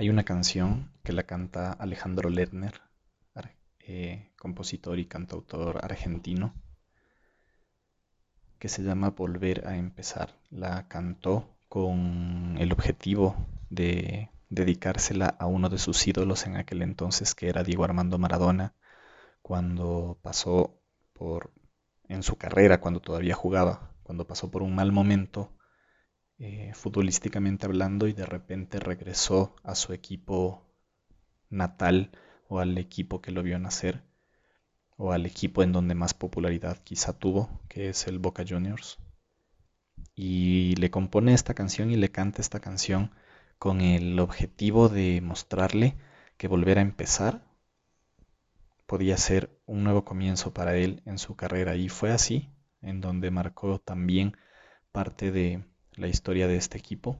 Hay una canción que la canta Alejandro Lerner, eh, compositor y cantautor argentino, que se llama Volver a empezar. La cantó con el objetivo de dedicársela a uno de sus ídolos en aquel entonces, que era Diego Armando Maradona, cuando pasó por, en su carrera, cuando todavía jugaba, cuando pasó por un mal momento eh, futbolísticamente hablando y de repente regresó a su equipo natal o al equipo que lo vio nacer o al equipo en donde más popularidad quizá tuvo, que es el Boca Juniors. Y le compone esta canción y le canta esta canción con el objetivo de mostrarle que volver a empezar podía ser un nuevo comienzo para él en su carrera. Y fue así, en donde marcó también parte de la historia de este equipo.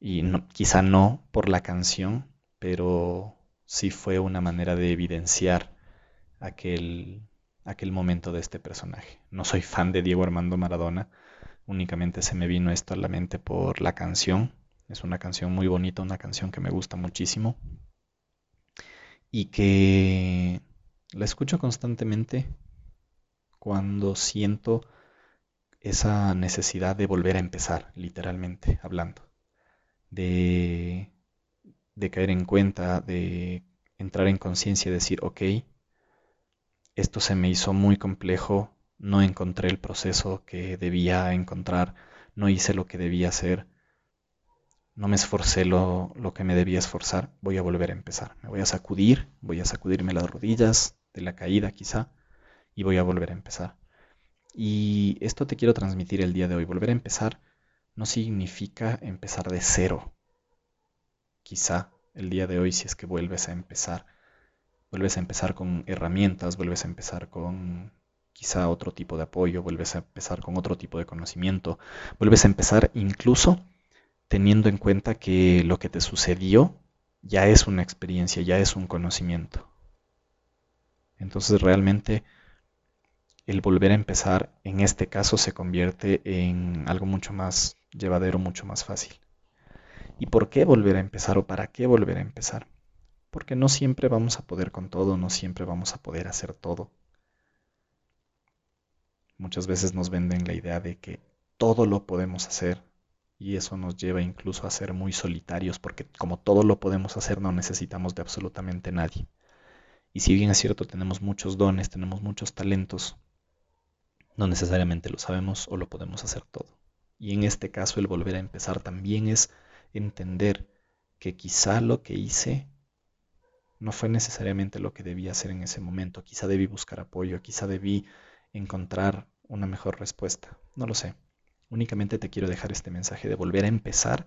Y quizá no por la canción, pero sí fue una manera de evidenciar aquel, aquel momento de este personaje. No soy fan de Diego Armando Maradona, únicamente se me vino esto a la mente por la canción. Es una canción muy bonita, una canción que me gusta muchísimo y que la escucho constantemente cuando siento esa necesidad de volver a empezar, literalmente hablando, de, de caer en cuenta, de entrar en conciencia y decir, ok, esto se me hizo muy complejo, no encontré el proceso que debía encontrar, no hice lo que debía hacer, no me esforcé lo, lo, que me debía esforzar, voy a volver a empezar. Me voy a sacudir, voy a sacudirme las rodillas de la caída quizá, y voy a volver a empezar. Y esto te quiero transmitir el día de hoy. Volver a empezar no significa empezar de cero. Quizá el día de hoy si es que vuelves a empezar. Vuelves a empezar con herramientas, vuelves a empezar con quizá otro tipo de apoyo, vuelves a empezar con otro tipo de conocimiento, vuelves a empezar incluso teniendo en cuenta que lo que te sucedió ya es una experiencia, ya es un conocimiento. Entonces realmente el volver a empezar en este caso se convierte en algo mucho más llevadero, mucho más fácil. ¿Y por qué volver a empezar o para qué volver a empezar? Porque no siempre vamos a poder con todo, no siempre vamos a poder hacer todo. Muchas veces nos venden la idea de que todo lo podemos hacer y eso nos lleva incluso a ser muy solitarios porque como todo lo podemos hacer no necesitamos de absolutamente nadie. Y si bien es cierto tenemos muchos dones, tenemos muchos talentos, no necesariamente lo sabemos o lo podemos hacer todo. Y en este caso el volver a empezar también es entender que quizá lo que hice no fue necesariamente lo que debía hacer en ese momento. Quizá debí buscar apoyo, quizá debí encontrar una mejor respuesta. No lo sé. Únicamente te quiero dejar este mensaje de volver a empezar,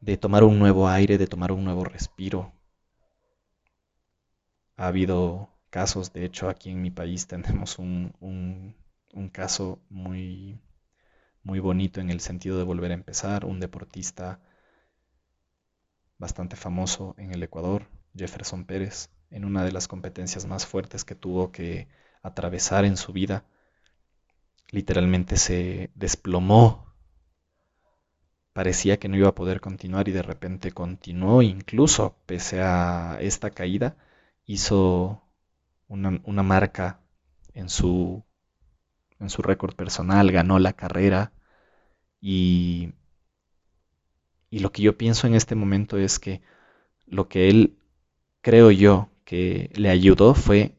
de tomar un nuevo aire, de tomar un nuevo respiro. Ha habido casos. De hecho, aquí en mi país tenemos un, un, caso muy, muy bonito en el sentido de volver a empezar. Un deportista bastante famoso en el Ecuador, Jefferson Pérez, en una de las competencias más fuertes que tuvo que atravesar en su vida. Literalmente se desplomó. Parecía que no iba a poder continuar y de repente continuó, incluso pese a esta caída, hizo una, marca en su, en su récord personal, ganó la carrera y, y lo que yo pienso en este momento es que lo que él, creo yo, que le ayudó fue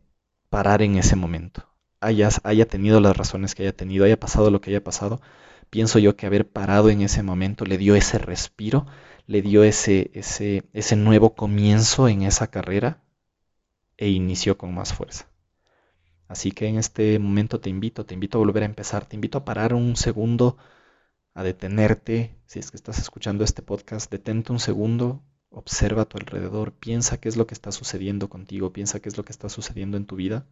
parar en ese momento. Haya, haya tenido las razones que haya tenido, haya pasado lo que haya pasado, pienso yo que haber parado en ese momento le dio ese respiro, le dio ese, ese, ese nuevo comienzo en esa carrera e inició con más fuerza. Así que en este momento te invito, te invito a volver a empezar, te invito a parar un segundo, a detenerte, si es que estás escuchando este podcast, detente un segundo, observa a tu alrededor, piensa qué es lo que está sucediendo contigo, piensa qué es lo que está sucediendo en tu vida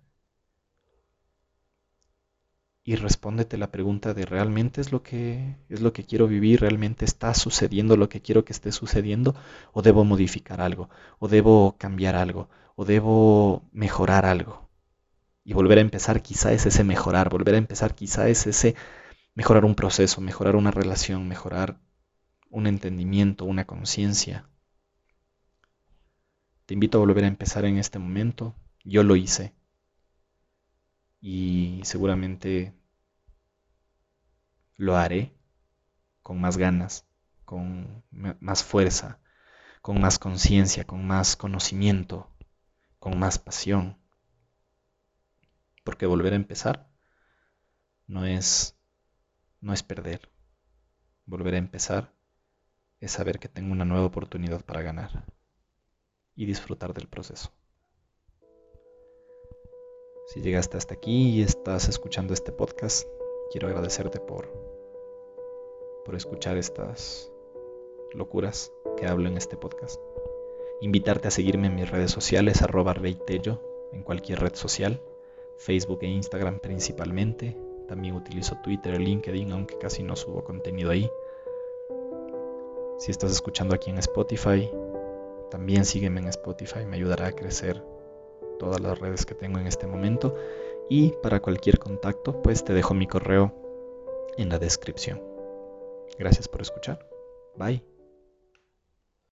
y respóndete la pregunta de realmente es lo que es lo que quiero vivir, realmente está sucediendo lo que quiero que esté sucediendo o debo modificar algo o debo cambiar algo o debo mejorar algo. Y volver a empezar quizá es ese mejorar, volver a empezar quizá es ese mejorar un proceso, mejorar una relación, mejorar un entendimiento, una conciencia, Te invito a volver a empezar en este momento. Yo lo hice. Y seguramente lo haré con más ganas, con más fuerza, con más conciencia, con más conocimiento, con más pasión. Porque volver a empezar no es no es perder. Volver a empezar es saber que tengo una nueva oportunidad para ganar y disfrutar del proceso. Si llegaste hasta aquí y estás escuchando este podcast, quiero agradecerte por, por escuchar estas locuras que hablo en este podcast. Invitarte a seguirme en mis redes sociales, arroba reitello, en cualquier red social, Facebook e Instagram principalmente. También utilizo Twitter, LinkedIn, aunque casi no subo contenido ahí. Si estás escuchando aquí en Spotify, también sígueme en Spotify, me ayudará a crecer todas las redes que tengo en este momento. Y para cualquier contacto, pues te dejo mi correo en la descripción. Gracias por escuchar. Bye.